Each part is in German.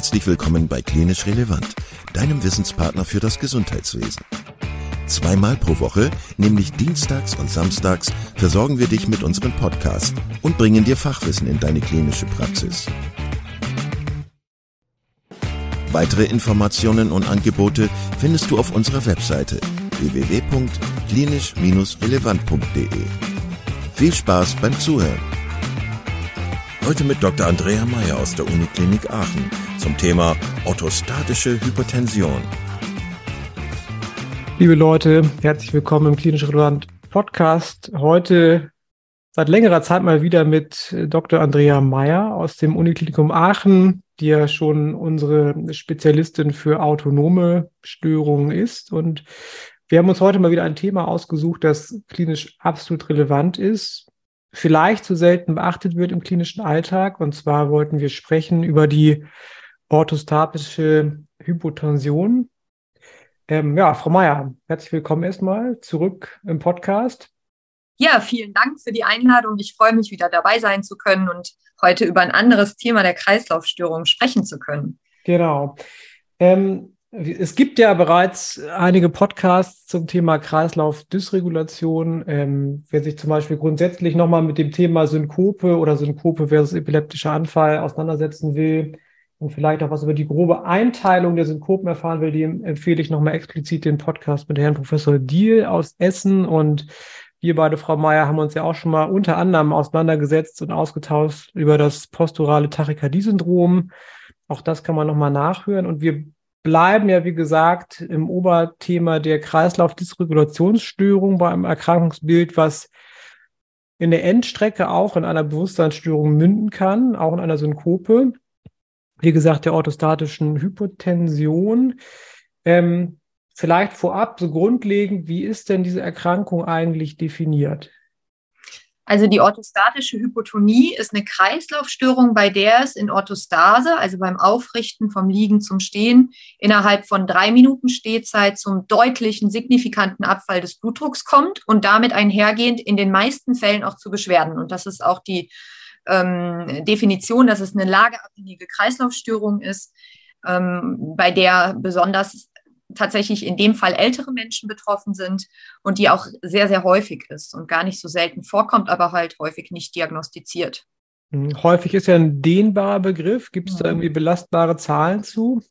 Herzlich willkommen bei Klinisch Relevant, deinem Wissenspartner für das Gesundheitswesen. Zweimal pro Woche, nämlich dienstags und samstags, versorgen wir dich mit unserem Podcast und bringen dir Fachwissen in deine klinische Praxis. Weitere Informationen und Angebote findest du auf unserer Webseite www.klinisch-relevant.de. Viel Spaß beim Zuhören. Heute mit Dr. Andrea Meyer aus der Uniklinik Aachen zum Thema orthostatische Hypertension. Liebe Leute, herzlich willkommen im Klinisch Relevant Podcast. Heute seit längerer Zeit mal wieder mit Dr. Andrea Meyer aus dem Uniklinikum Aachen, die ja schon unsere Spezialistin für autonome Störungen ist. Und wir haben uns heute mal wieder ein Thema ausgesucht, das klinisch absolut relevant ist, vielleicht zu selten beachtet wird im klinischen Alltag. Und zwar wollten wir sprechen über die orthostatische Hypotension. Ähm, ja, Frau Meier, herzlich willkommen erstmal zurück im Podcast. Ja, vielen Dank für die Einladung. Ich freue mich, wieder dabei sein zu können und heute über ein anderes Thema der Kreislaufstörung sprechen zu können. Genau. Ähm, es gibt ja bereits einige Podcasts zum Thema Kreislaufdysregulation. Ähm, wer sich zum Beispiel grundsätzlich nochmal mit dem Thema Synkope oder Synkope versus epileptischer Anfall auseinandersetzen will und vielleicht auch was über die grobe Einteilung der Synkopen erfahren will, dem empfehle ich nochmal explizit den Podcast mit Herrn Professor Diel aus Essen. Und wir beide, Frau Meier, haben uns ja auch schon mal unter anderem auseinandergesetzt und ausgetauscht über das posturale Tachykardie-Syndrom. Auch das kann man nochmal nachhören. Und wir bleiben ja, wie gesagt, im Oberthema der Kreislaufdysregulationsstörung bei einem Erkrankungsbild, was in der Endstrecke auch in einer Bewusstseinsstörung münden kann, auch in einer Synkope. Wie gesagt, der orthostatischen Hypotension. Ähm, vielleicht vorab so grundlegend, wie ist denn diese Erkrankung eigentlich definiert? Also die orthostatische Hypotonie ist eine Kreislaufstörung, bei der es in Orthostase, also beim Aufrichten vom Liegen zum Stehen, innerhalb von drei Minuten Stehzeit zum deutlichen, signifikanten Abfall des Blutdrucks kommt und damit einhergehend in den meisten Fällen auch zu Beschwerden. Und das ist auch die ähm, Definition, dass es eine lageabhängige Kreislaufstörung ist, ähm, bei der besonders tatsächlich in dem Fall ältere Menschen betroffen sind und die auch sehr, sehr häufig ist und gar nicht so selten vorkommt, aber halt häufig nicht diagnostiziert. Hm, häufig ist ja ein dehnbarer Begriff. Gibt es da mhm. irgendwie belastbare Zahlen zu?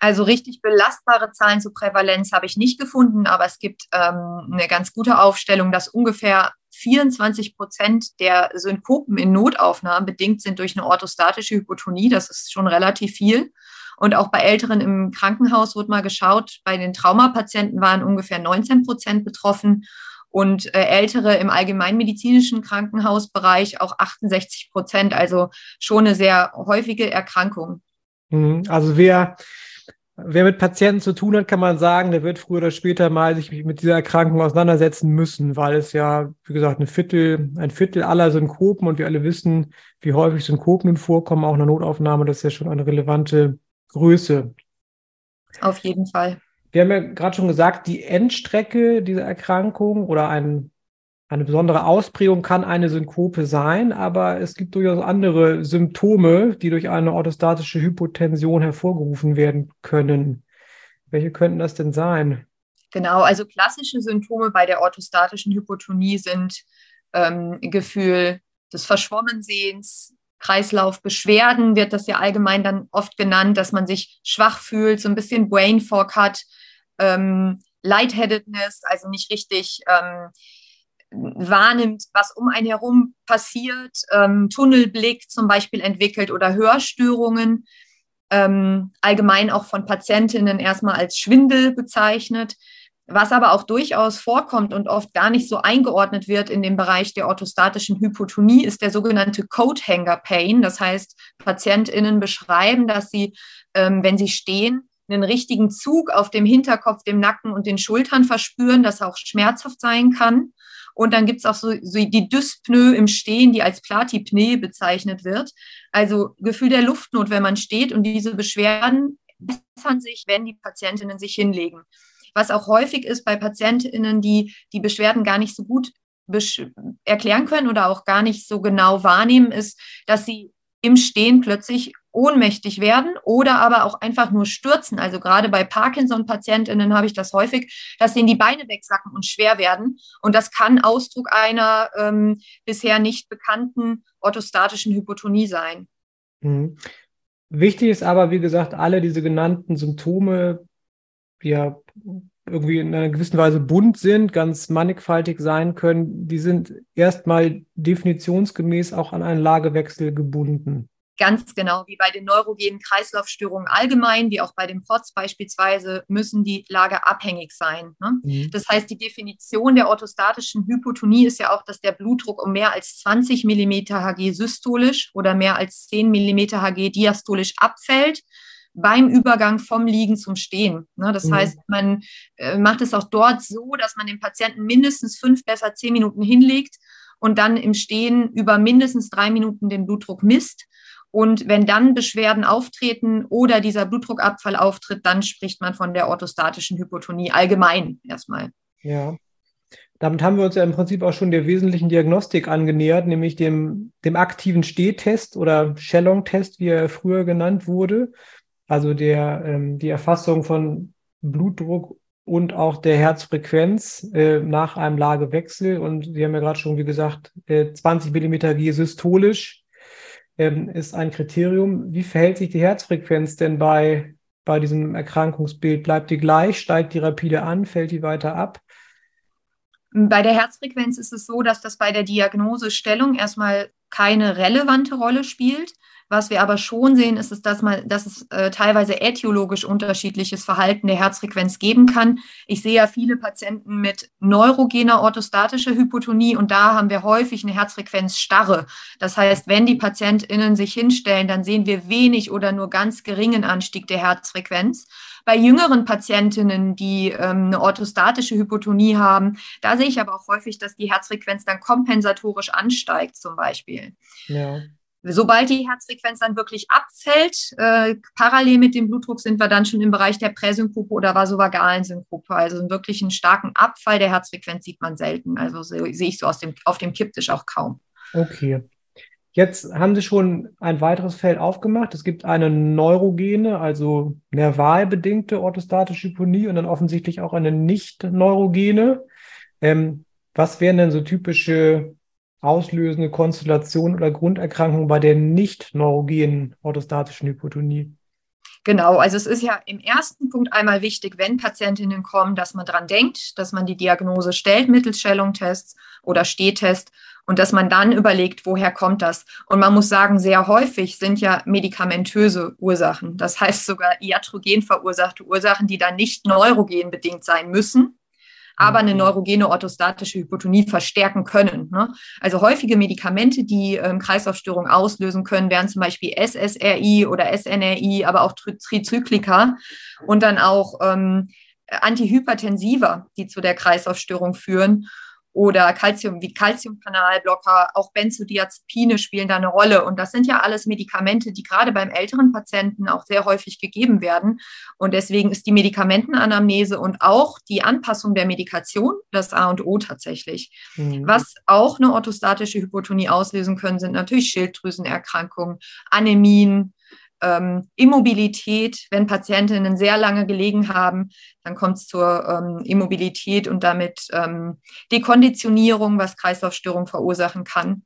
Also richtig belastbare Zahlen zur Prävalenz habe ich nicht gefunden, aber es gibt ähm, eine ganz gute Aufstellung, dass ungefähr 24 Prozent der Synkopen in Notaufnahmen bedingt sind durch eine orthostatische Hypotonie. Das ist schon relativ viel. Und auch bei Älteren im Krankenhaus wurde mal geschaut, bei den Traumapatienten waren ungefähr 19 Prozent betroffen und äh, Ältere im allgemeinmedizinischen Krankenhausbereich auch 68 Prozent, also schon eine sehr häufige Erkrankung. Mhm. Also wer, wer mit Patienten zu tun hat, kann man sagen, der wird früher oder später mal sich mit dieser Erkrankung auseinandersetzen müssen, weil es ja, wie gesagt, ein Viertel, ein Viertel aller Synkopen und wir alle wissen, wie häufig Synkopen vorkommen, auch in der Notaufnahme, das ist ja schon eine relevante Größe. Auf jeden Fall. Wir haben ja gerade schon gesagt, die Endstrecke dieser Erkrankung oder ein, eine besondere Ausprägung kann eine Synkope sein, aber es gibt durchaus andere Symptome, die durch eine orthostatische Hypotension hervorgerufen werden können. Welche könnten das denn sein? Genau, also klassische Symptome bei der orthostatischen Hypotonie sind ähm, Gefühl des Verschwommensehens, Kreislaufbeschwerden wird das ja allgemein dann oft genannt, dass man sich schwach fühlt, so ein bisschen Brain Fog hat, ähm, Lightheadedness, also nicht richtig ähm, wahrnimmt, was um einen herum passiert, ähm, Tunnelblick zum Beispiel entwickelt oder Hörstörungen, ähm, allgemein auch von Patientinnen erstmal als Schwindel bezeichnet. Was aber auch durchaus vorkommt und oft gar nicht so eingeordnet wird in dem Bereich der orthostatischen Hypotonie, ist der sogenannte Coat Hanger Pain. Das heißt, PatientInnen beschreiben, dass sie, ähm, wenn sie stehen, einen richtigen Zug auf dem Hinterkopf, dem Nacken und den Schultern verspüren, das auch schmerzhaft sein kann. Und dann gibt es auch so, so, die Dyspnoe im Stehen, die als Platypnoe bezeichnet wird. Also Gefühl der Luftnot, wenn man steht. Und diese Beschwerden bessern sich, wenn die Patientinnen sich hinlegen. Was auch häufig ist bei PatientInnen, die die Beschwerden gar nicht so gut erklären können oder auch gar nicht so genau wahrnehmen, ist, dass sie im Stehen plötzlich ohnmächtig werden oder aber auch einfach nur stürzen. Also gerade bei Parkinson-PatientInnen habe ich das häufig, dass denen die Beine wegsacken und schwer werden. Und das kann Ausdruck einer ähm, bisher nicht bekannten orthostatischen Hypotonie sein. Mhm. Wichtig ist aber, wie gesagt, alle diese genannten Symptome, ja, irgendwie in einer gewissen Weise bunt sind, ganz mannigfaltig sein können, die sind erstmal definitionsgemäß auch an einen Lagewechsel gebunden. Ganz genau, wie bei den neurogenen Kreislaufstörungen allgemein, wie auch bei den POTS beispielsweise, müssen die Lage abhängig sein. Ne? Mhm. Das heißt, die Definition der orthostatischen Hypotonie ist ja auch, dass der Blutdruck um mehr als 20 mm Hg systolisch oder mehr als 10 mm Hg diastolisch abfällt beim Übergang vom Liegen zum Stehen. Ne? Das mhm. heißt, man äh, macht es auch dort so, dass man den Patienten mindestens fünf, besser zehn Minuten hinlegt und dann im Stehen über mindestens drei Minuten den Blutdruck misst. Und wenn dann Beschwerden auftreten oder dieser Blutdruckabfall auftritt, dann spricht man von der orthostatischen Hypotonie allgemein erstmal. Ja. Damit haben wir uns ja im Prinzip auch schon der wesentlichen Diagnostik angenähert, nämlich dem, dem aktiven Stehtest oder Shellong-Test, wie er früher genannt wurde. Also der, ähm, die Erfassung von Blutdruck und auch der Herzfrequenz äh, nach einem Lagewechsel. Und Sie haben ja gerade schon, wie gesagt, äh, 20 Millimeter G systolisch ähm, ist ein Kriterium. Wie verhält sich die Herzfrequenz denn bei, bei diesem Erkrankungsbild? Bleibt die gleich? Steigt die rapide an? Fällt die weiter ab? Bei der Herzfrequenz ist es so, dass das bei der Diagnosestellung erstmal keine relevante Rolle spielt. Was wir aber schon sehen, ist, dass, man, dass es äh, teilweise ätiologisch unterschiedliches Verhalten der Herzfrequenz geben kann. Ich sehe ja viele Patienten mit neurogener orthostatischer Hypotonie und da haben wir häufig eine Herzfrequenzstarre. Das heißt, wenn die PatientInnen sich hinstellen, dann sehen wir wenig oder nur ganz geringen Anstieg der Herzfrequenz. Bei jüngeren Patientinnen, die ähm, eine orthostatische Hypotonie haben, da sehe ich aber auch häufig, dass die Herzfrequenz dann kompensatorisch ansteigt, zum Beispiel. Ja. Sobald die Herzfrequenz dann wirklich abfällt, äh, parallel mit dem Blutdruck sind wir dann schon im Bereich der Präsynkope oder vasovagalen Synkope. Also einen wirklichen starken Abfall der Herzfrequenz sieht man selten. Also sehe ich so aus dem, auf dem Kipptisch auch kaum. Okay. Jetzt haben Sie schon ein weiteres Feld aufgemacht. Es gibt eine neurogene, also nerval bedingte orthostatische Hyponie und dann offensichtlich auch eine nicht neurogene. Ähm, was wären denn so typische auslösende Konstellation oder Grunderkrankung bei der nicht neurogenen orthostatischen Hypotonie? Genau, also es ist ja im ersten Punkt einmal wichtig, wenn Patientinnen kommen, dass man dran denkt, dass man die Diagnose stellt mittels Schellung-Tests oder Stehtest und dass man dann überlegt, woher kommt das. Und man muss sagen, sehr häufig sind ja medikamentöse Ursachen, das heißt sogar iatrogen verursachte Ursachen, die dann nicht neurogen bedingt sein müssen, aber eine mhm. neurogene orthostatische Hypotonie verstärken können. Ne? Also häufige Medikamente, die ähm, Kreislaufstörungen auslösen können, wären zum Beispiel SSRI oder SNRI, aber auch Trizyklika und dann auch ähm, Antihypertensiva, die zu der Kreislaufstörung führen oder Calcium, wie Calciumkanalblocker, auch Benzodiazepine spielen da eine Rolle. Und das sind ja alles Medikamente, die gerade beim älteren Patienten auch sehr häufig gegeben werden. Und deswegen ist die Medikamentenanamnese und auch die Anpassung der Medikation das A und O tatsächlich. Mhm. Was auch eine orthostatische Hypotonie auslösen können, sind natürlich Schilddrüsenerkrankungen, Anämien, ähm, Immobilität, wenn Patientinnen sehr lange gelegen haben, dann kommt es zur ähm, Immobilität und damit ähm, Dekonditionierung, was Kreislaufstörungen verursachen kann.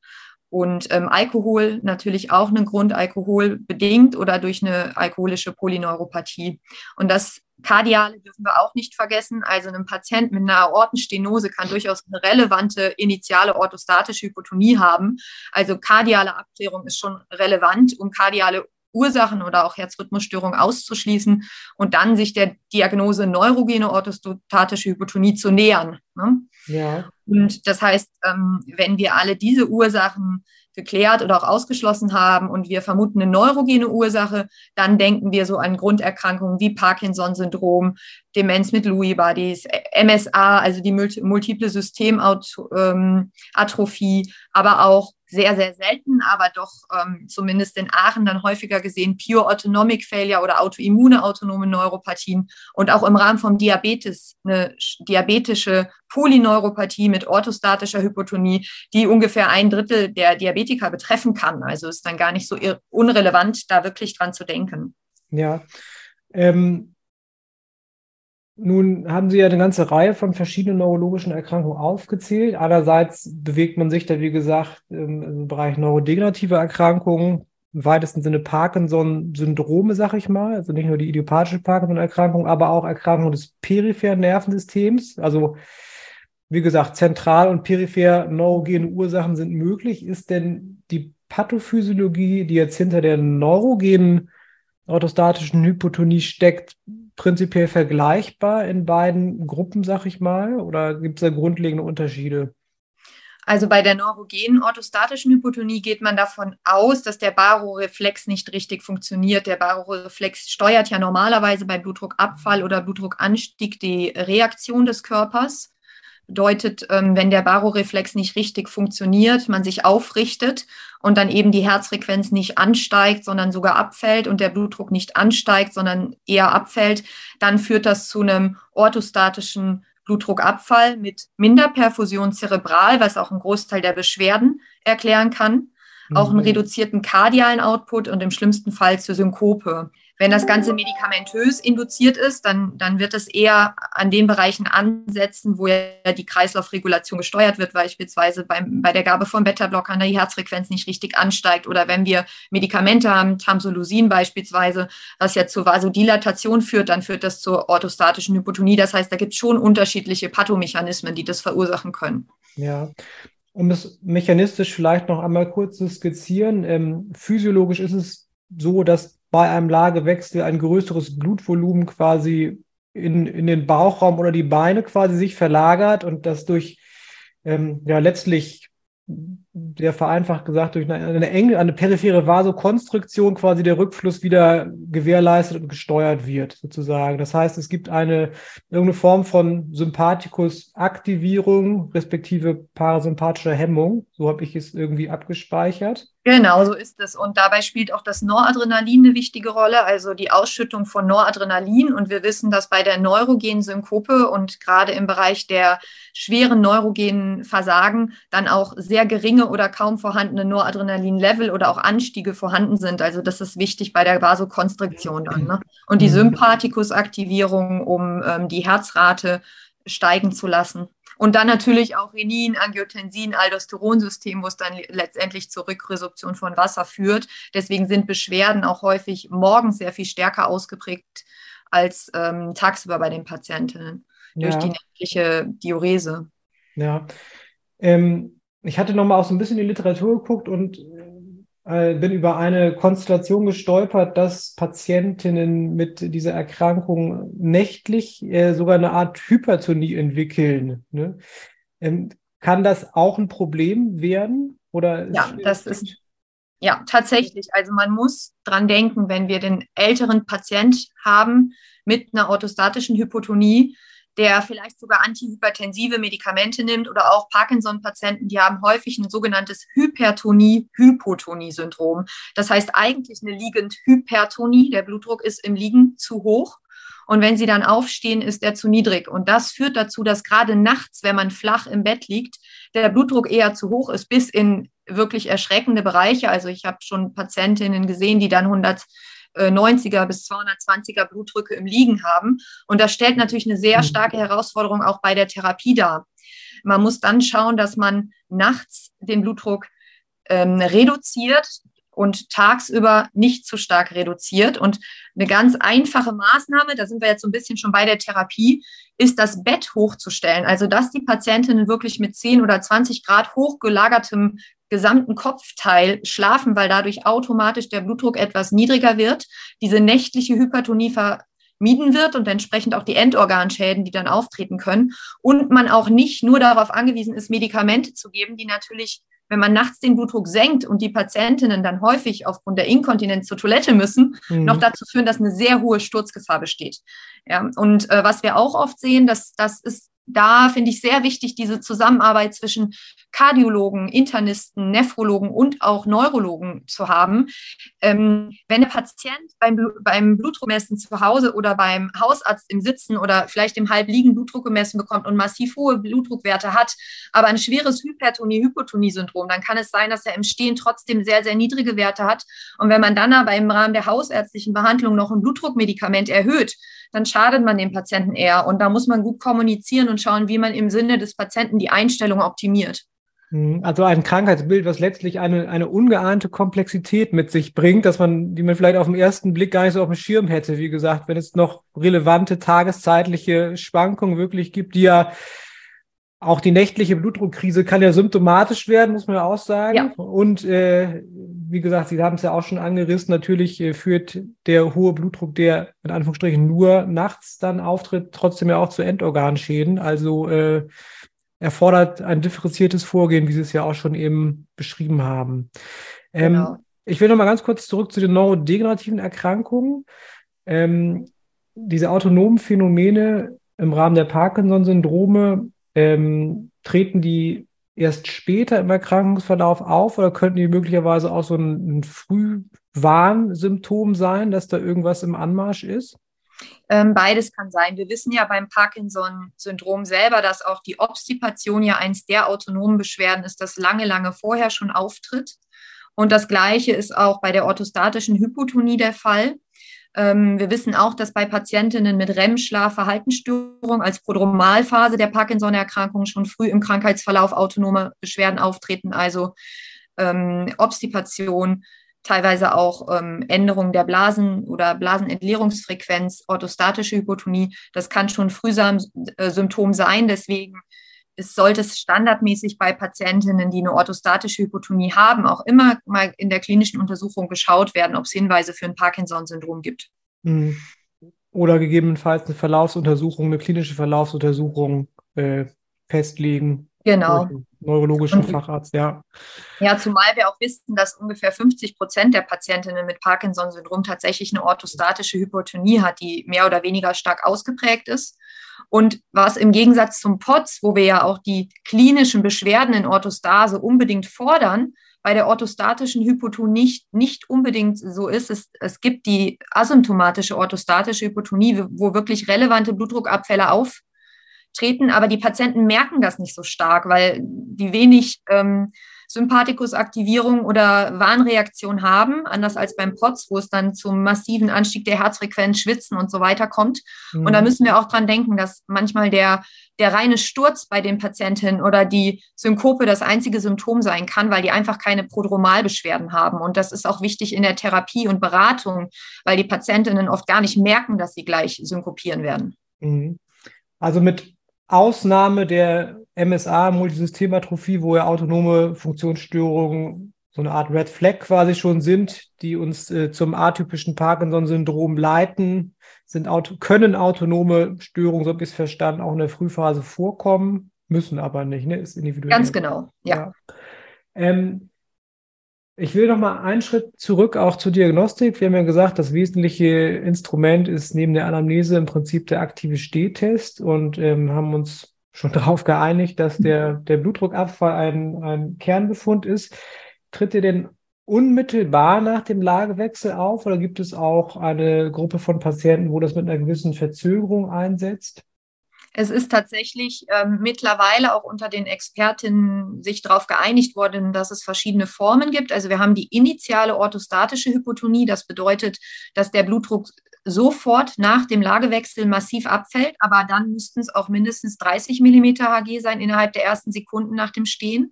Und ähm, Alkohol natürlich auch ein Grund, Alkohol bedingt oder durch eine alkoholische Polyneuropathie. Und das Kardiale dürfen wir auch nicht vergessen. Also ein Patient mit einer Aortenstenose kann durchaus eine relevante initiale orthostatische Hypotonie haben. Also kardiale Abklärung ist schon relevant, um kardiale Ursachen oder auch Herzrhythmusstörungen auszuschließen und dann sich der Diagnose neurogene orthostatische Hypotonie zu nähern. Ne? Ja. Und das heißt, ähm, wenn wir alle diese Ursachen geklärt oder auch ausgeschlossen haben und wir vermuten eine neurogene Ursache, dann denken wir so an Grunderkrankungen wie Parkinson-Syndrom, Demenz mit Lewy Bodies, MSA, also die multiple Systematrophie, aber auch sehr, sehr selten, aber doch ähm, zumindest in Aachen dann häufiger gesehen, Pure Autonomic Failure oder autoimmune autonome Neuropathien und auch im Rahmen vom Diabetes eine diabetische Polyneuropathie mit orthostatischer Hypotonie, die ungefähr ein Drittel der Diabetiker betreffen kann. Also ist dann gar nicht so unrelevant, da wirklich dran zu denken. Ja. Ähm, nun haben Sie ja eine ganze Reihe von verschiedenen neurologischen Erkrankungen aufgezählt. Einerseits bewegt man sich da, wie gesagt, im, Bereich neurodegenerative Erkrankungen, im weitesten Sinne Parkinson-Syndrome, sag ich mal, also nicht nur die idiopathische Parkinson-Erkrankung, aber auch Erkrankungen des peripheren Nervensystems. Also, wie gesagt, zentral und peripher neurogene Ursachen sind möglich. Ist denn die Pathophysiologie, die jetzt hinter der neurogenen orthostatischen Hypotonie steckt, prinzipiell vergleichbar in beiden Gruppen, sag ich mal? Oder gibt es da grundlegende Unterschiede? Also bei der neurogenen orthostatischen Hypotonie geht man davon aus, dass der Baroreflex nicht richtig funktioniert. Der Baroreflex steuert ja normalerweise bei Blutdruckabfall oder Blutdruckanstieg die Reaktion des Körpers. Bedeutet, ähm, wenn der Baroreflex nicht richtig funktioniert, man sich aufrichtet und dann eben die Herzfrequenz nicht ansteigt, sondern sogar abfällt und der Blutdruck nicht ansteigt, sondern eher abfällt, dann führt das zu einem orthostatischen Blutdruckabfall mit Minderperfusion zerebral, was auch einen Großteil der Beschwerden erklären kann, auch einen mhm. reduzierten kardialen Output und im schlimmsten Fall zur Synkope. Wenn das Ganze medikamentös induziert ist, dann, dann wird es eher an den Bereichen ansetzen, wo ja die Kreislaufregulation gesteuert wird, beispielsweise beim, bei der Gabe von Beta-Blockern die Herzfrequenz nicht richtig ansteigt oder wenn wir Medikamente haben, Tamsolusin beispielsweise, was ja zur Vasodilatation führt, dann führt das zur orthostatischen Hypotonie. Das heißt, da gibt es schon unterschiedliche Pathomechanismen, die das verursachen können. Ja, um es mechanistisch vielleicht noch einmal kurz zu skizzieren, ähm, physiologisch ist es so, dass bei einem Lagewechsel ein größeres Blutvolumen quasi in, in den Bauchraum oder die Beine quasi sich verlagert und das durch ähm, ja letztlich sehr vereinfacht gesagt, durch eine, eine enge, eine periphere Vasokonstruktion quasi der Rückfluss wieder gewährleistet und gesteuert wird, sozusagen. Das heißt, es gibt eine irgendeine Form von Sympathikus-Aktivierung, respektive parasympathischer Hemmung. So habe ich es irgendwie abgespeichert. Genau, so ist es. Und dabei spielt auch das Noradrenalin eine wichtige Rolle, also die Ausschüttung von Noradrenalin. Und wir wissen, dass bei der neurogenen Synkope und gerade im Bereich der schweren neurogenen Versagen dann auch sehr geringe oder kaum vorhandene Noradrenalin-Level oder auch Anstiege vorhanden sind. Also das ist wichtig bei der Vasokonstriktion dann. Ne? Und die mhm. Sympathikusaktivierung, um ähm, die Herzrate steigen zu lassen. Und dann natürlich auch Renin, Angiotensin, Aldosteronsystem, wo es dann letztendlich zur Rückresorption von Wasser führt. Deswegen sind Beschwerden auch häufig morgens sehr viel stärker ausgeprägt als ähm, tagsüber bei den Patientinnen ja. durch die nächtliche Diurese. Ja. Ähm, ich hatte nochmal auch so ein bisschen die Literatur geguckt und äh, bin über eine Konstellation gestolpert, dass Patientinnen mit dieser Erkrankung nächtlich äh, sogar eine Art Hypertonie entwickeln. Ne? Ähm, kann das auch ein Problem werden? Oder ja, das ist ja tatsächlich. Also man muss dran denken, wenn wir den älteren Patient haben mit einer orthostatischen Hypotonie, der vielleicht sogar antihypertensive Medikamente nimmt oder auch Parkinson-Patienten, die haben häufig ein sogenanntes Hypertonie-Hypotonie-Syndrom. Das heißt eigentlich eine liegend-Hypertonie. Der Blutdruck ist im Liegen zu hoch. Und wenn sie dann aufstehen, ist er zu niedrig. Und das führt dazu, dass gerade nachts, wenn man flach im Bett liegt, der Blutdruck eher zu hoch ist, bis in wirklich erschreckende Bereiche. Also ich habe schon Patientinnen gesehen, die dann 100 90er äh, bis 220er Blutdrücke im Liegen haben. Und das stellt natürlich eine sehr mhm. starke Herausforderung auch bei der Therapie dar. Man muss dann schauen, dass man nachts den Blutdruck ähm, reduziert und tagsüber nicht zu stark reduziert. Und eine ganz einfache Maßnahme, da sind wir jetzt so ein bisschen schon bei der Therapie, ist das Bett hochzustellen. Also dass die Patientinnen wirklich mit 10 oder 20 Grad hochgelagertem gesamten Kopfteil schlafen, weil dadurch automatisch der Blutdruck etwas niedriger wird, diese nächtliche Hypertonie vermieden wird und entsprechend auch die Endorganschäden, die dann auftreten können. Und man auch nicht nur darauf angewiesen ist, Medikamente zu geben, die natürlich wenn man nachts den Blutdruck senkt und die Patientinnen dann häufig aufgrund der Inkontinenz zur Toilette müssen, mhm. noch dazu führen, dass eine sehr hohe Sturzgefahr besteht. Ja, und äh, was wir auch oft sehen, dass das ist da finde ich sehr wichtig, diese Zusammenarbeit zwischen Kardiologen, Internisten, Nephrologen und auch Neurologen zu haben. Ähm, wenn der Patient beim, beim Blutdruckmessen zu Hause oder beim Hausarzt im Sitzen oder vielleicht im Halbliegen Blutdruck gemessen bekommt und massiv hohe Blutdruckwerte hat, aber ein schweres Hypertonie-Hypotonie-Syndrom, dann kann es sein, dass er im Stehen trotzdem sehr, sehr niedrige Werte hat. Und wenn man dann aber im Rahmen der hausärztlichen Behandlung noch ein Blutdruckmedikament erhöht, dann schadet man dem Patienten eher. Und da muss man gut kommunizieren und schauen, wie man im Sinne des Patienten die Einstellung optimiert. Mhm. Also ein Krankheitsbild, was letztlich eine, eine ungeahnte Komplexität mit sich bringt, dass man, die man vielleicht auf den ersten Blick gar nicht so auf dem Schirm hätte. Wie gesagt, wenn es noch relevante tageszeitliche Schwankungen wirklich gibt, die ja auch die nächtliche Blutdruckkrise kann ja symptomatisch werden, muss man ja auch sagen. Ja. Und äh, wie gesagt, Sie haben es ja auch schon angerissen, natürlich äh, führt der hohe Blutdruck, der in Anführungsstrichen nur nachts dann auftritt, trotzdem ja auch zu Endorganschäden. Also äh, erfordert ein differenziertes Vorgehen, wie Sie es ja auch schon eben beschrieben haben. Ähm, genau. Ich will noch mal ganz kurz zurück zu den neurodegenerativen Erkrankungen. Ähm, diese autonomen Phänomene im Rahmen der Parkinson-Syndrome ähm, treten die erst später im Erkrankungsverlauf auf oder könnten die möglicherweise auch so ein, ein Frühwarnsymptom sein, dass da irgendwas im Anmarsch ist? Ähm, beides kann sein. Wir wissen ja beim Parkinson-Syndrom selber, dass auch die Obstipation ja eins der autonomen Beschwerden ist, das lange, lange vorher schon auftritt. Und das Gleiche ist auch bei der orthostatischen Hypotonie der Fall. Ähm, wir wissen auch, dass bei Patientinnen mit REM-Schlaf, Verhaltensstörung als Prodromalphase der Parkinson-Erkrankung schon früh im Krankheitsverlauf autonome Beschwerden auftreten, also ähm, Obstipation, teilweise auch ähm, Änderungen der Blasen- oder Blasenentleerungsfrequenz, orthostatische Hypotonie. Das kann schon frühsam äh, Symptom sein. Deswegen es sollte standardmäßig bei Patientinnen, die eine orthostatische Hypotonie haben, auch immer mal in der klinischen Untersuchung geschaut werden, ob es Hinweise für ein Parkinson-Syndrom gibt. Mhm. Oder gegebenenfalls eine Verlaufsuntersuchung, eine klinische Verlaufsuntersuchung äh, festlegen. Genau. Neurologischen Facharzt, ja. Ja, zumal wir auch wissen, dass ungefähr 50 Prozent der Patientinnen mit Parkinson-Syndrom tatsächlich eine orthostatische Hypotonie hat, die mehr oder weniger stark ausgeprägt ist. Und was im Gegensatz zum POTS, wo wir ja auch die klinischen Beschwerden in Orthostase unbedingt fordern, bei der orthostatischen Hypotonie nicht, nicht unbedingt so ist. Es, es gibt die asymptomatische orthostatische Hypotonie, wo wirklich relevante Blutdruckabfälle auftreten, aber die Patienten merken das nicht so stark, weil die wenig ähm, Sympathikusaktivierung oder Warnreaktion haben, anders als beim POTS, wo es dann zum massiven Anstieg der Herzfrequenz, Schwitzen und so weiter kommt. Mhm. Und da müssen wir auch dran denken, dass manchmal der, der reine Sturz bei den Patientinnen oder die Synkope das einzige Symptom sein kann, weil die einfach keine Prodromalbeschwerden haben. Und das ist auch wichtig in der Therapie und Beratung, weil die Patientinnen oft gar nicht merken, dass sie gleich synkopieren werden. Mhm. Also mit Ausnahme der MSA, Multisystematrophie, wo ja autonome Funktionsstörungen so eine Art Red Flag quasi schon sind, die uns äh, zum atypischen Parkinson-Syndrom leiten, sind auto können autonome Störungen, so habe ich es verstanden, auch in der Frühphase vorkommen, müssen aber nicht, ne? Ist individuell. Ganz genau, ja. ja. Ähm, ich will noch mal einen Schritt zurück auch zur Diagnostik. Wir haben ja gesagt, das wesentliche Instrument ist neben der Anamnese im Prinzip der aktive Stehtest und ähm, haben uns schon darauf geeinigt, dass der, der Blutdruckabfall ein, ein Kernbefund ist. Tritt er denn unmittelbar nach dem Lagewechsel auf oder gibt es auch eine Gruppe von Patienten, wo das mit einer gewissen Verzögerung einsetzt? Es ist tatsächlich ähm, mittlerweile auch unter den Expertinnen sich darauf geeinigt worden, dass es verschiedene Formen gibt. Also wir haben die initiale orthostatische Hypotonie. Das bedeutet, dass der Blutdruck sofort nach dem Lagewechsel massiv abfällt, aber dann müssten es auch mindestens 30 mm Hg sein innerhalb der ersten Sekunden nach dem Stehen.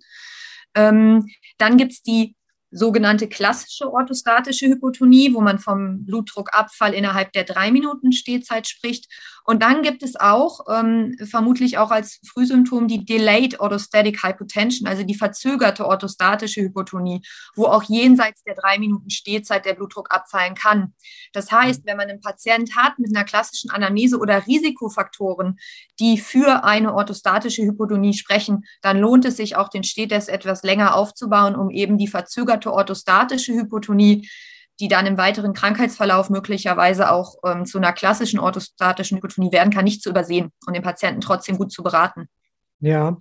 Ähm, dann gibt es die sogenannte klassische orthostatische Hypotonie, wo man vom Blutdruckabfall innerhalb der drei Minuten Stehzeit spricht. Und dann gibt es auch, ähm, vermutlich auch als Frühsymptom, die Delayed Orthostatic Hypotension, also die verzögerte orthostatische Hypotonie, wo auch jenseits der drei Minuten Stehzeit der Blutdruck abfallen kann. Das heißt, wenn man einen Patient hat mit einer klassischen Anamnese oder Risikofaktoren, die für eine orthostatische Hypotonie sprechen, dann lohnt es sich auch, den Stehtest etwas länger aufzubauen, um eben die verzögerte orthostatische Hypotonie die dann im weiteren Krankheitsverlauf möglicherweise auch ähm, zu einer klassischen orthostatischen Hypotonie werden kann, nicht zu übersehen und den Patienten trotzdem gut zu beraten. Ja.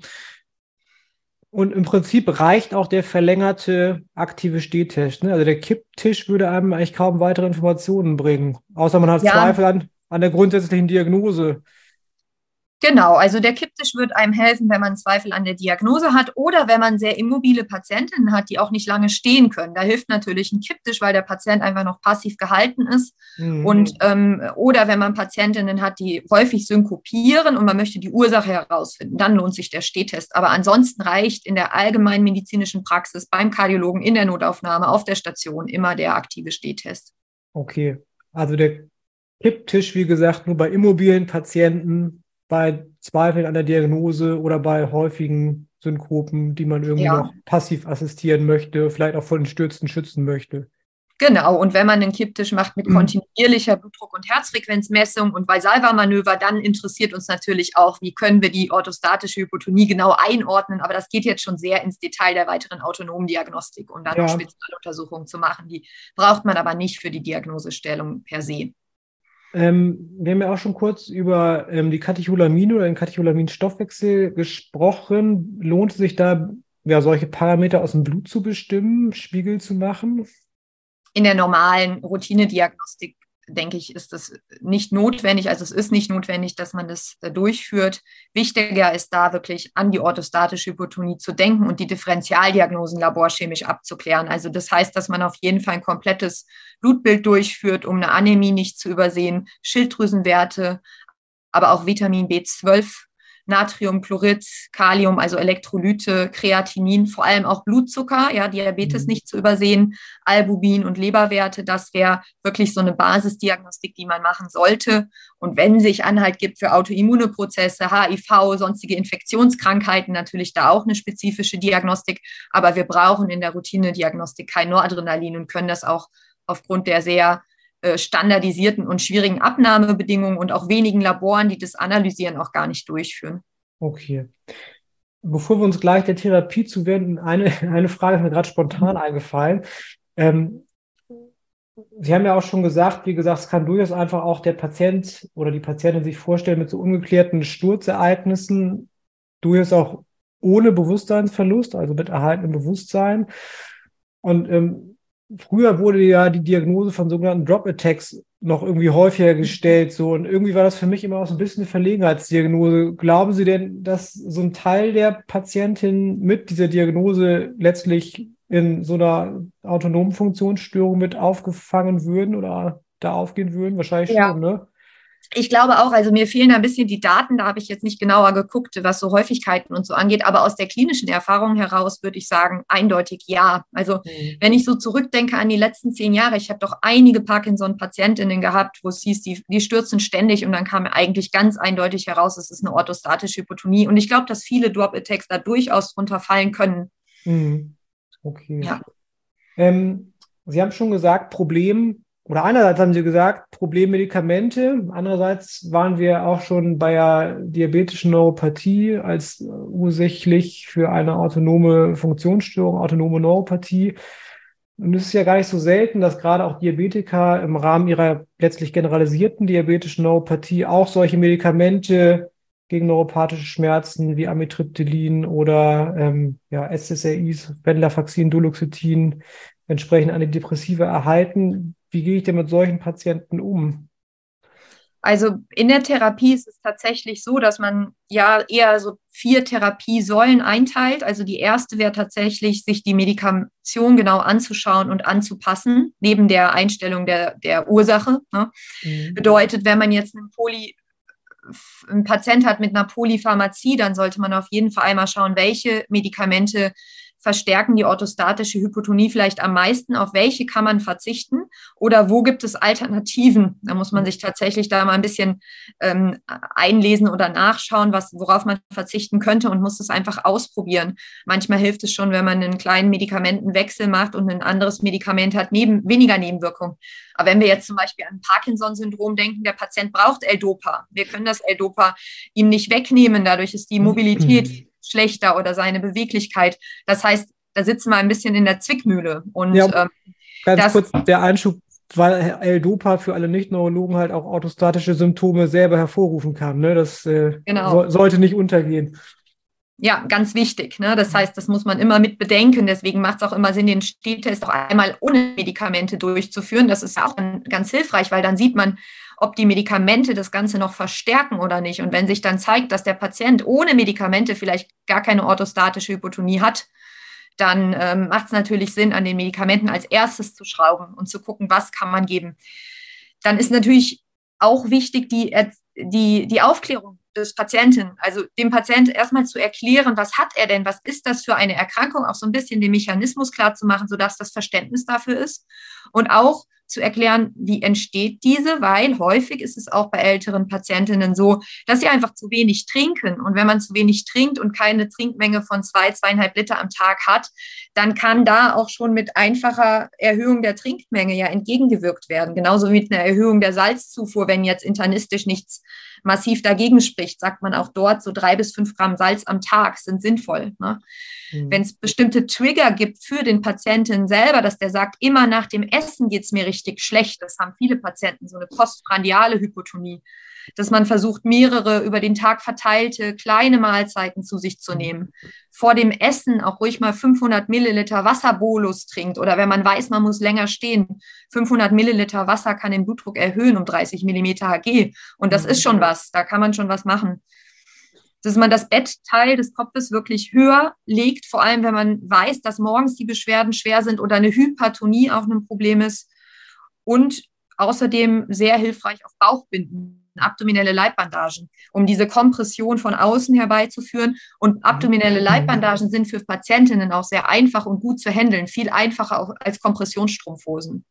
Und im Prinzip reicht auch der verlängerte aktive Stehtest. Ne? Also der Kipptisch würde einem eigentlich kaum weitere Informationen bringen, außer man hat ja. Zweifel an, an der grundsätzlichen Diagnose. Genau, also der Kipptisch wird einem helfen, wenn man Zweifel an der Diagnose hat oder wenn man sehr immobile Patientinnen hat, die auch nicht lange stehen können. Da hilft natürlich ein Kipptisch, weil der Patient einfach noch passiv gehalten ist. Mhm. Und ähm, oder wenn man Patientinnen hat, die häufig synkopieren und man möchte die Ursache herausfinden, dann lohnt sich der Stehtest. Aber ansonsten reicht in der allgemeinen medizinischen Praxis beim Kardiologen in der Notaufnahme auf der Station immer der aktive Stehtest. Okay, also der Kipptisch, wie gesagt, nur bei immobilen Patienten bei Zweifeln an der Diagnose oder bei häufigen Synkopen, die man irgendwie ja. noch passiv assistieren möchte, vielleicht auch vor den Stürzen schützen möchte. Genau, und wenn man einen Kipptisch macht mit mhm. kontinuierlicher Blutdruck- und Herzfrequenzmessung und Valsalva-Manöver, dann interessiert uns natürlich auch, wie können wir die orthostatische Hypotonie genau einordnen. Aber das geht jetzt schon sehr ins Detail der weiteren autonomen Diagnostik und dann ja. Spezialuntersuchungen zu machen. Die braucht man aber nicht für die Diagnosestellung per se. Ähm, wir haben ja auch schon kurz über ähm, die Katecholamine oder den Katecholaminstoffwechsel gesprochen. Lohnt es sich da, ja, solche Parameter aus dem Blut zu bestimmen, Spiegel zu machen? In der normalen Routinediagnostik denke ich, ist das nicht notwendig. Also es ist nicht notwendig, dass man das äh, durchführt. Wichtiger ist da wirklich an die orthostatische Hypotonie zu denken und die Differentialdiagnosen laborchemisch abzuklären. Also das heißt, dass man auf jeden Fall ein komplettes Blutbild durchführt, um eine Anämie nicht zu übersehen, Schilddrüsenwerte, aber auch Vitamin B12 Natrium, Chlorid, Kalium, also Elektrolyte, Kreatinin, vor allem auch Blutzucker, ja, Diabetes mhm. nicht zu übersehen, Albumin und Leberwerte, das wäre wirklich so eine Basisdiagnostik, die man machen sollte. Und wenn sich Anhalt gibt für autoimmune Prozesse, HIV, sonstige Infektionskrankheiten, natürlich da auch eine spezifische Diagnostik. Aber wir brauchen in der Routine-Diagnostik kein Noradrenalin und können das auch aufgrund der sehr äh, standardisierten und schwierigen Abnahmebedingungen und auch wenigen Laboren, die das analysieren, auch gar nicht durchführen. Okay. Bevor wir uns gleich der Therapie zuwenden, eine, eine Frage ist mir gerade spontan mhm. eingefallen. Ähm, Sie haben ja auch schon gesagt, wie gesagt, es kann durchaus einfach auch der Patient oder die Patientin sich vorstellen mit so ungeklärten Sturzereignissen, durchaus auch ohne Bewusstseinsverlust, also mit erhaltenem Bewusstsein. Und ähm, früher wurde ja die Diagnose von sogenannten Drop-Attacks noch irgendwie häufiger gestellt, so und irgendwie war das für mich immer auch so ein bisschen eine Verlegenheitsdiagnose. Glauben Sie denn, dass so ein Teil der Patientin mit dieser Diagnose letztlich in so einer autonomen Funktionsstörung mit aufgefangen würden oder da aufgehen würden? Wahrscheinlich ja. schon, ne? Ich glaube auch, also mir fehlen ein bisschen die Daten, da habe ich jetzt nicht genauer geguckt, was so Häufigkeiten und so angeht, aber aus der klinischen Erfahrung heraus würde ich sagen, eindeutig ja. Also mhm. wenn ich so zurückdenke an die letzten zehn Jahre, ich habe doch einige Parkinson-Patientinnen gehabt, wo es hieß, die, die stürzen ständig und dann kam eigentlich ganz eindeutig heraus, es ist eine orthostatische Hypotonie. Und ich glaube, dass viele Drop-Attacks da durchaus drunter fallen können. Mhm. Okay. Ja. Ähm, Sie haben schon gesagt, Problem oder einerseits haben Sie gesagt, Problemmedikamente, andererseits waren wir auch schon bei der diabetischen Neuropathie als ursächlich für eine autonome Funktionsstörung, autonome Neuropathie. Und es ist ja gar nicht so selten, dass gerade auch Diabetiker im Rahmen ihrer letztlich generalisierten diabetischen Neuropathie auch solche Medikamente gegen neuropathische Schmerzen wie Amitriptylin oder ähm, ja, SSRIs, Venlafaxin, Duloxetin, entsprechend Antidepressive erhalten. Wie gehe ich denn mit solchen Patienten um? Also in der Therapie ist es tatsächlich so, dass man ja eher so vier Therapiesäulen einteilt. Also die erste wäre tatsächlich, sich die Medikation genau anzuschauen und anzupassen, neben der Einstellung der, der Ursache. Ne? Mhm. Bedeutet, wenn man jetzt einen Poly ein Patient hat mit einer Polypharmazie, dann sollte man auf jeden Fall einmal schauen, welche Medikamente verstärken die orthostatische Hypotonie vielleicht am meisten? Auf welche kann man verzichten? Oder wo gibt es Alternativen? Da muss man sich tatsächlich da mal ein bisschen ähm, einlesen oder nachschauen, was, worauf man verzichten könnte und muss es einfach ausprobieren. Manchmal hilft es schon, wenn man einen kleinen Medikamentenwechsel macht und ein anderes Medikament hat, neben, weniger Nebenwirkungen. Aber wenn wir jetzt zum Beispiel an Parkinson-Syndrom denken, der Patient braucht L-Dopa. Wir können das L-Dopa ihm nicht wegnehmen. Dadurch ist die Mobilität mhm schlechter oder seine Beweglichkeit. Das heißt, da sitzen wir ein bisschen in der Zwickmühle. Und ja. ähm, Ganz kurz der Einschub, weil L-Dopa für alle Nicht-Neurologen halt auch orthostatische Symptome selber hervorrufen kann. Ne? Das äh, genau. so, sollte nicht untergehen. Ja, ganz wichtig. Ne? Das heißt, das muss man immer mit bedenken. Deswegen macht es auch immer Sinn, den Stehtest auch einmal ohne Medikamente durchzuführen. Das ist auch ganz hilfreich, weil dann sieht man, ob die Medikamente das Ganze noch verstärken oder nicht. Und wenn sich dann zeigt, dass der Patient ohne Medikamente vielleicht gar keine orthostatische Hypotonie hat, dann ähm, macht es natürlich Sinn, an den Medikamenten als erstes zu schrauben und zu gucken, was kann man geben. Dann ist natürlich auch wichtig die, die, die Aufklärung des Patienten, also dem Patienten erstmal zu erklären, was hat er denn, was ist das für eine Erkrankung, auch so ein bisschen den Mechanismus klar zu machen, sodass das Verständnis dafür ist. Und auch zu erklären, wie entsteht diese, weil häufig ist es auch bei älteren Patientinnen so, dass sie einfach zu wenig trinken. Und wenn man zu wenig trinkt und keine Trinkmenge von zwei, zweieinhalb Liter am Tag hat, dann kann da auch schon mit einfacher Erhöhung der Trinkmenge ja entgegengewirkt werden. Genauso wie mit einer Erhöhung der Salzzufuhr, wenn jetzt internistisch nichts massiv dagegen spricht, sagt man auch dort, so drei bis fünf Gramm Salz am Tag sind sinnvoll. Ne? Mhm. Wenn es bestimmte Trigger gibt für den Patienten selber, dass der sagt, immer nach dem Essen geht es mir richtig schlecht, das haben viele Patienten, so eine postprandiale Hypotonie, dass man versucht, mehrere über den Tag verteilte kleine Mahlzeiten zu sich zu nehmen. Vor dem Essen auch ruhig mal 500 Milliliter Wasserbolus trinkt oder wenn man weiß, man muss länger stehen, 500 Milliliter Wasser kann den Blutdruck erhöhen um 30 Millimeter Hg und das ist schon was, da kann man schon was machen. Dass man das Bettteil des Kopfes wirklich höher legt, vor allem wenn man weiß, dass morgens die Beschwerden schwer sind oder eine Hypertonie auch ein Problem ist. Und außerdem sehr hilfreich auf Bauchbinden abdominelle Leibbandagen, um diese Kompression von außen herbeizuführen. Und abdominelle Leibbandagen sind für Patientinnen auch sehr einfach und gut zu handeln, viel einfacher auch als Kompressionsstrumpfhosen.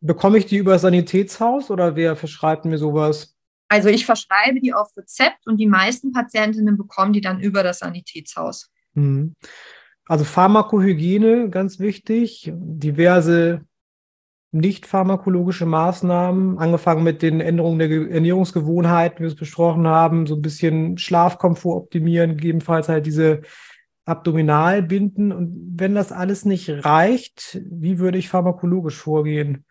Bekomme ich die über Sanitätshaus oder wer verschreibt mir sowas? Also ich verschreibe die auf Rezept und die meisten Patientinnen bekommen die dann über das Sanitätshaus. Mhm. Also Pharmakohygiene, ganz wichtig, diverse nicht pharmakologische Maßnahmen, angefangen mit den Änderungen der Ernährungsgewohnheiten, wie wir es besprochen haben, so ein bisschen Schlafkomfort optimieren, gegebenenfalls halt diese Abdominalbinden. Und wenn das alles nicht reicht, wie würde ich pharmakologisch vorgehen?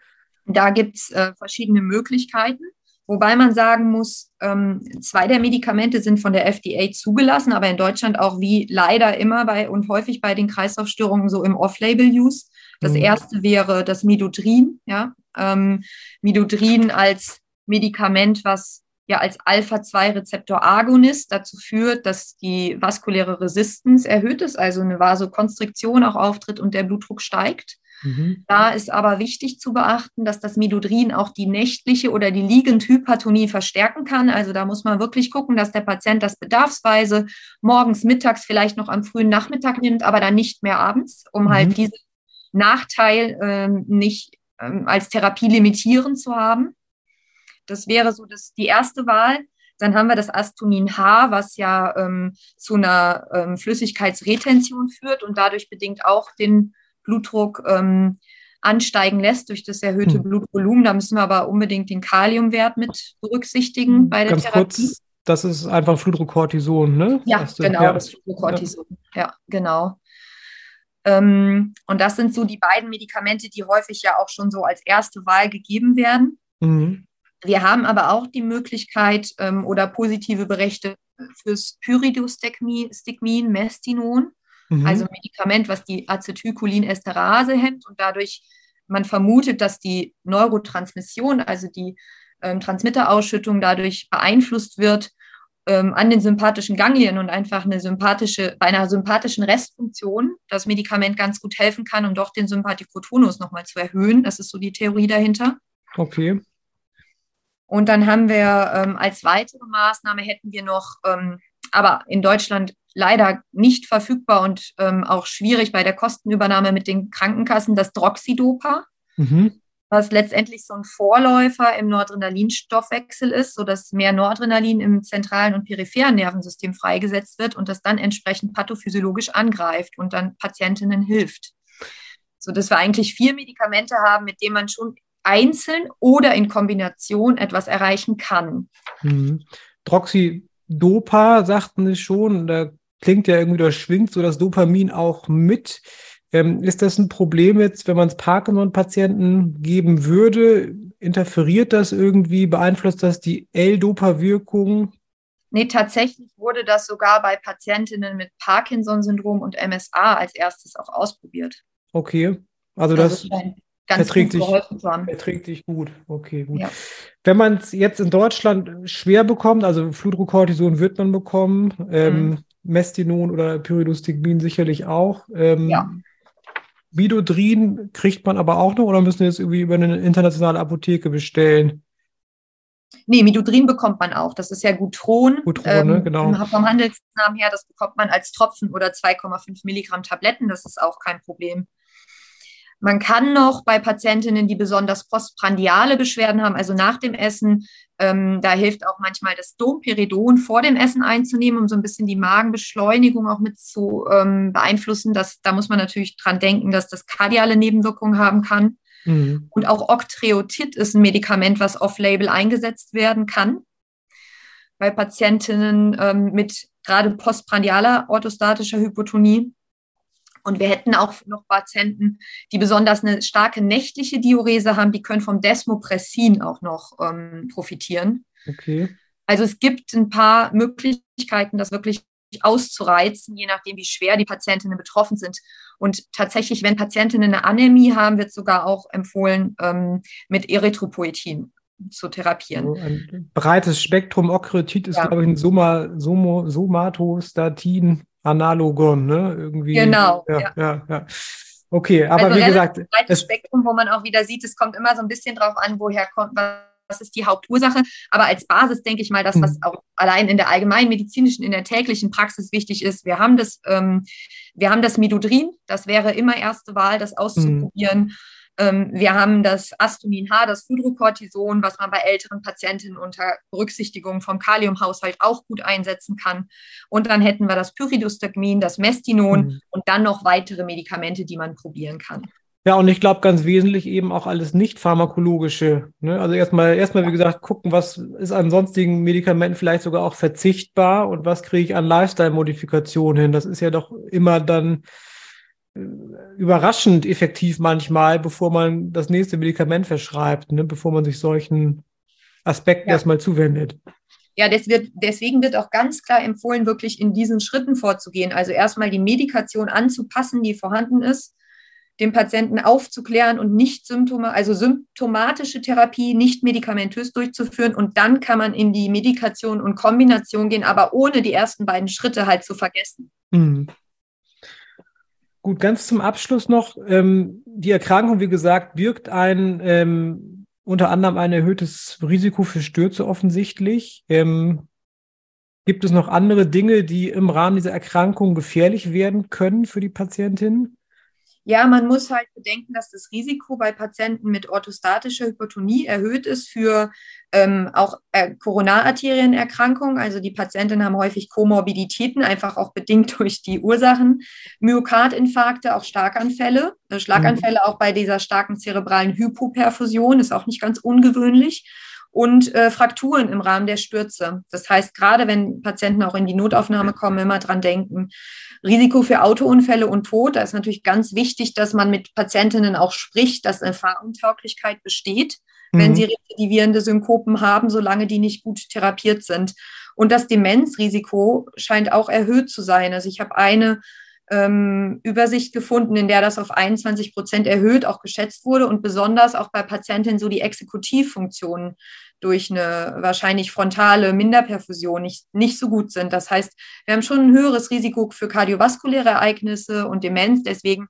Da gibt es äh, verschiedene Möglichkeiten. Wobei man sagen muss, ähm, zwei der Medikamente sind von der FDA zugelassen, aber in Deutschland auch wie leider immer bei und häufig bei den Kreislaufstörungen so im Off-Label-Use. Das mhm. erste wäre das Midodrin, ja. Ähm, Midodrin als Medikament, was ja als Alpha-2-Rezeptor-Agonist dazu führt, dass die vaskuläre Resistenz erhöht ist, also eine Vasokonstriktion auch auftritt und der Blutdruck steigt. Mhm. Da ist aber wichtig zu beachten, dass das Midodrin auch die nächtliche oder die Liegendhypertonie verstärken kann. Also da muss man wirklich gucken, dass der Patient das bedarfsweise morgens, mittags, vielleicht noch am frühen Nachmittag nimmt, aber dann nicht mehr abends, um halt mhm. halt diesen Nachteil ähm, nicht ähm, als Therapie limitierend zu haben. Das wäre so das, die erste Wahl. Dann haben wir das Astonin H, was ja ähm, zu einer ähm, Flüssigkeitsretention führt und dadurch bedingt auch den Blutdruck ähm, ansteigen lässt durch das erhöhte hm. Blutvolumen. Da müssen wir aber unbedingt den Kaliumwert mit berücksichtigen hm, bei der Ganz Therapie. Kurz, das ist einfach Fludrocortison, ne? Ja, genau, ja. das Fludrocortison. Ja, ja genau. Ähm, und das sind so die beiden Medikamente, die häufig ja auch schon so als erste Wahl gegeben werden. Mhm. Wir haben aber auch die Möglichkeit ähm, oder positive Berichte fürs Pyridostigmin, Mestinon. Mhm. Also ein Medikament, was die Acetylcholinesterase hemmt und dadurch man vermutet, dass die Neurotransmission, also die ähm, Transmitterausschüttung dadurch beeinflusst wird ähm, an den sympathischen Ganglien und einfach eine sympathische, bei einer sympathischen Restfunktion das Medikament ganz gut helfen kann, um doch den Sympathikotonus nochmal zu erhöhen. Das ist so die Theorie dahinter. Okay. Und dann haben wir ähm, als weitere Maßnahme hätten wir noch, ähm, aber in Deutschland leider nicht verfügbar und ähm, auch schwierig bei der Kostenübernahme mit den Krankenkassen, das Droxidopa, mhm. Was letztendlich so ein Vorläufer im Noradrenalinstoffwechsel ist, sodass mehr Noradrenalin im zentralen und peripheren Nervensystem freigesetzt wird und das dann entsprechend pathophysiologisch angreift und dann Patientinnen hilft. So dass wir eigentlich vier Medikamente haben, mit denen man schon einzeln oder in Kombination etwas erreichen kann. Mhm. Droxidopa sagten Sie schon, da klingt ja irgendwie, da schwingt so das Dopamin auch mit. Ähm, ist das ein Problem jetzt, wenn man es Parkinson-Patienten geben würde? Interferiert das irgendwie? Beeinflusst das die L-Dopa-Wirkung? Nee, tatsächlich wurde das sogar bei Patientinnen mit Parkinson-Syndrom und MSA als erstes auch ausprobiert. Okay, also, also das, ganz verträgt gut geholfen haben. Verträgt sich gut. Okay, gut. Ja. Wenn man es jetzt in Deutschland schwer bekommt, also Fludrocortison wird man bekommen, ähm, mhm. Mestinon oder Pyridostigmin sicherlich auch. Ähm, ja. Midodrin kriegt man aber auch noch oder müssen wir jetzt irgendwie über eine internationale Apotheke bestellen? Nee, Midodrin bekommt man auch. Das ist ja Gutron. Gutron, ne? ähm, ne? genau. Vom Handelsnamen her, das bekommt man als Tropfen oder 2,5 Milligramm Tabletten. Das ist auch kein Problem. Man kann noch bei Patientinnen, die besonders postprandiale Beschwerden haben, also nach dem Essen, ähm, da hilft auch manchmal das Domperidon vor dem Essen einzunehmen, um so ein bisschen die Magenbeschleunigung auch mit zu ähm, beeinflussen. Das, da muss man natürlich dran denken, dass das kardiale Nebenwirkungen haben kann. Mhm. Und auch Octreotid ist ein Medikament, was off-label eingesetzt werden kann. Bei Patientinnen ähm, mit gerade postprandialer orthostatischer Hypotonie. Und wir hätten auch noch Patienten, die besonders eine starke nächtliche Diurese haben, die können vom Desmopressin auch noch ähm, profitieren. Okay. Also es gibt ein paar Möglichkeiten, das wirklich auszureizen, je nachdem, wie schwer die Patientinnen betroffen sind. Und tatsächlich, wenn Patientinnen eine Anämie haben, wird sogar auch empfohlen, ähm, mit Erythropoetin zu therapieren. Also ein breites Spektrum. Okretit ist, ja. glaube ich, ein Soma, Somo, Somatostatin Analogon, ne? Irgendwie. Genau. Ja, ja, ja. ja. Okay, aber also wie gesagt. Breites Spektrum, wo man auch wieder sieht, es kommt immer so ein bisschen drauf an, woher kommt, was ist die Hauptursache. Aber als Basis denke ich mal, das, was mhm. auch allein in der allgemeinen medizinischen, in der täglichen Praxis wichtig ist, wir haben das, ähm, wir haben das Midodrin, das wäre immer erste Wahl, das auszuprobieren. Mhm. Ähm, wir haben das Astomin H, das Hydrocortison, was man bei älteren Patientinnen unter Berücksichtigung vom Kaliumhaushalt auch gut einsetzen kann. Und dann hätten wir das Pyridostigmin, das Mestinon mhm. und dann noch weitere Medikamente, die man probieren kann. Ja, und ich glaube ganz wesentlich eben auch alles nicht pharmakologische. Ne? Also erstmal, erstmal, wie gesagt, gucken, was ist an sonstigen Medikamenten vielleicht sogar auch verzichtbar und was kriege ich an Lifestyle-Modifikationen hin. Das ist ja doch immer dann überraschend effektiv manchmal, bevor man das nächste Medikament verschreibt, ne? bevor man sich solchen Aspekten ja. erstmal zuwendet. Ja, wird, deswegen wird auch ganz klar empfohlen, wirklich in diesen Schritten vorzugehen. Also erstmal die Medikation anzupassen, die vorhanden ist, den Patienten aufzuklären und nicht Symptome, also symptomatische Therapie nicht medikamentös durchzuführen. Und dann kann man in die Medikation und Kombination gehen, aber ohne die ersten beiden Schritte halt zu vergessen. Mhm. Gut, ganz zum Abschluss noch. Ähm, die Erkrankung, wie gesagt, birgt ein ähm, unter anderem ein erhöhtes Risiko für Stürze offensichtlich. Ähm, gibt es noch andere Dinge, die im Rahmen dieser Erkrankung gefährlich werden können für die Patientin? Ja, man muss halt bedenken, dass das Risiko bei Patienten mit orthostatischer Hypertonie erhöht ist für ähm, auch äh, Koronararterienerkrankungen. Also die Patientinnen haben häufig Komorbiditäten, einfach auch bedingt durch die Ursachen. Myokardinfarkte, auch Starkanfälle. Äh, Schlaganfälle mhm. auch bei dieser starken zerebralen Hypoperfusion ist auch nicht ganz ungewöhnlich und äh, Frakturen im Rahmen der Stürze. Das heißt, gerade wenn Patienten auch in die Notaufnahme kommen, immer dran denken. Risiko für Autounfälle und Tod, da ist natürlich ganz wichtig, dass man mit Patientinnen auch spricht, dass eine Fahruntauglichkeit besteht, mhm. wenn sie rezidivierende Synkopen haben, solange die nicht gut therapiert sind. Und das Demenzrisiko scheint auch erhöht zu sein. Also ich habe eine ähm, Übersicht gefunden, in der das auf 21 Prozent erhöht, auch geschätzt wurde und besonders auch bei Patientinnen so die Exekutivfunktionen durch eine wahrscheinlich frontale Minderperfusion nicht, nicht so gut sind. Das heißt, wir haben schon ein höheres Risiko für kardiovaskuläre Ereignisse und Demenz. Deswegen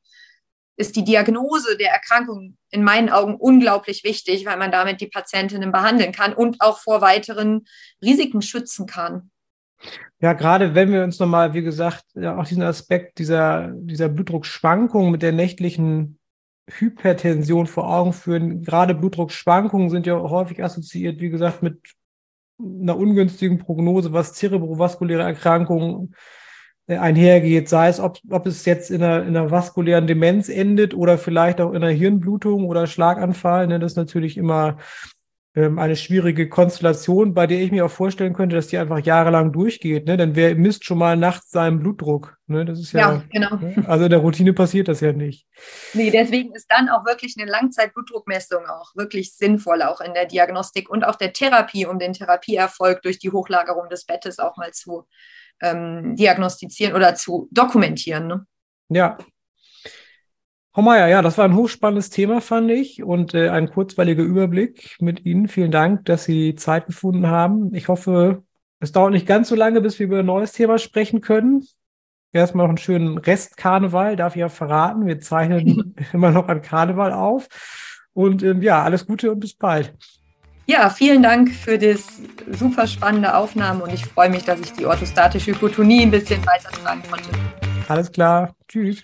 ist die Diagnose der Erkrankung in meinen Augen unglaublich wichtig, weil man damit die Patientinnen behandeln kann und auch vor weiteren Risiken schützen kann. Ja, gerade wenn wir uns nochmal, wie gesagt, ja, auch diesen Aspekt dieser, dieser Blutdruckschwankung mit der nächtlichen Hypertension vor Augen führen. Gerade Blutdruckschwankungen sind ja häufig assoziiert, wie gesagt, mit einer ungünstigen Prognose, was zerebrovaskuläre Erkrankungen äh, einhergeht, sei es, ob, ob es jetzt in einer, in einer vaskulären Demenz endet oder vielleicht auch in einer Hirnblutung oder Schlaganfall. Ne, das ist natürlich immer eine schwierige Konstellation, bei der ich mir auch vorstellen könnte, dass die einfach jahrelang durchgeht. Ne? Dann wer misst schon mal nachts seinen Blutdruck. Ne? Das ist ja, ja genau. Ne? Also in der Routine passiert das ja nicht. Nee, deswegen ist dann auch wirklich eine Langzeitblutdruckmessung auch wirklich sinnvoll, auch in der Diagnostik und auch der Therapie, um den Therapieerfolg durch die Hochlagerung des Bettes auch mal zu ähm, diagnostizieren oder zu dokumentieren. Ne? Ja, Meier, ja, das war ein hochspannendes Thema, fand ich, und äh, ein kurzweiliger Überblick mit Ihnen. Vielen Dank, dass Sie Zeit gefunden haben. Ich hoffe, es dauert nicht ganz so lange, bis wir über ein neues Thema sprechen können. Erstmal noch einen schönen Restkarneval, darf ich ja verraten. Wir zeichnen immer noch an Karneval auf. Und ähm, ja, alles Gute und bis bald. Ja, vielen Dank für das super spannende Aufnahme und ich freue mich, dass ich die orthostatische Hypotonie ein bisschen weitertragen konnte. Alles klar. Tschüss.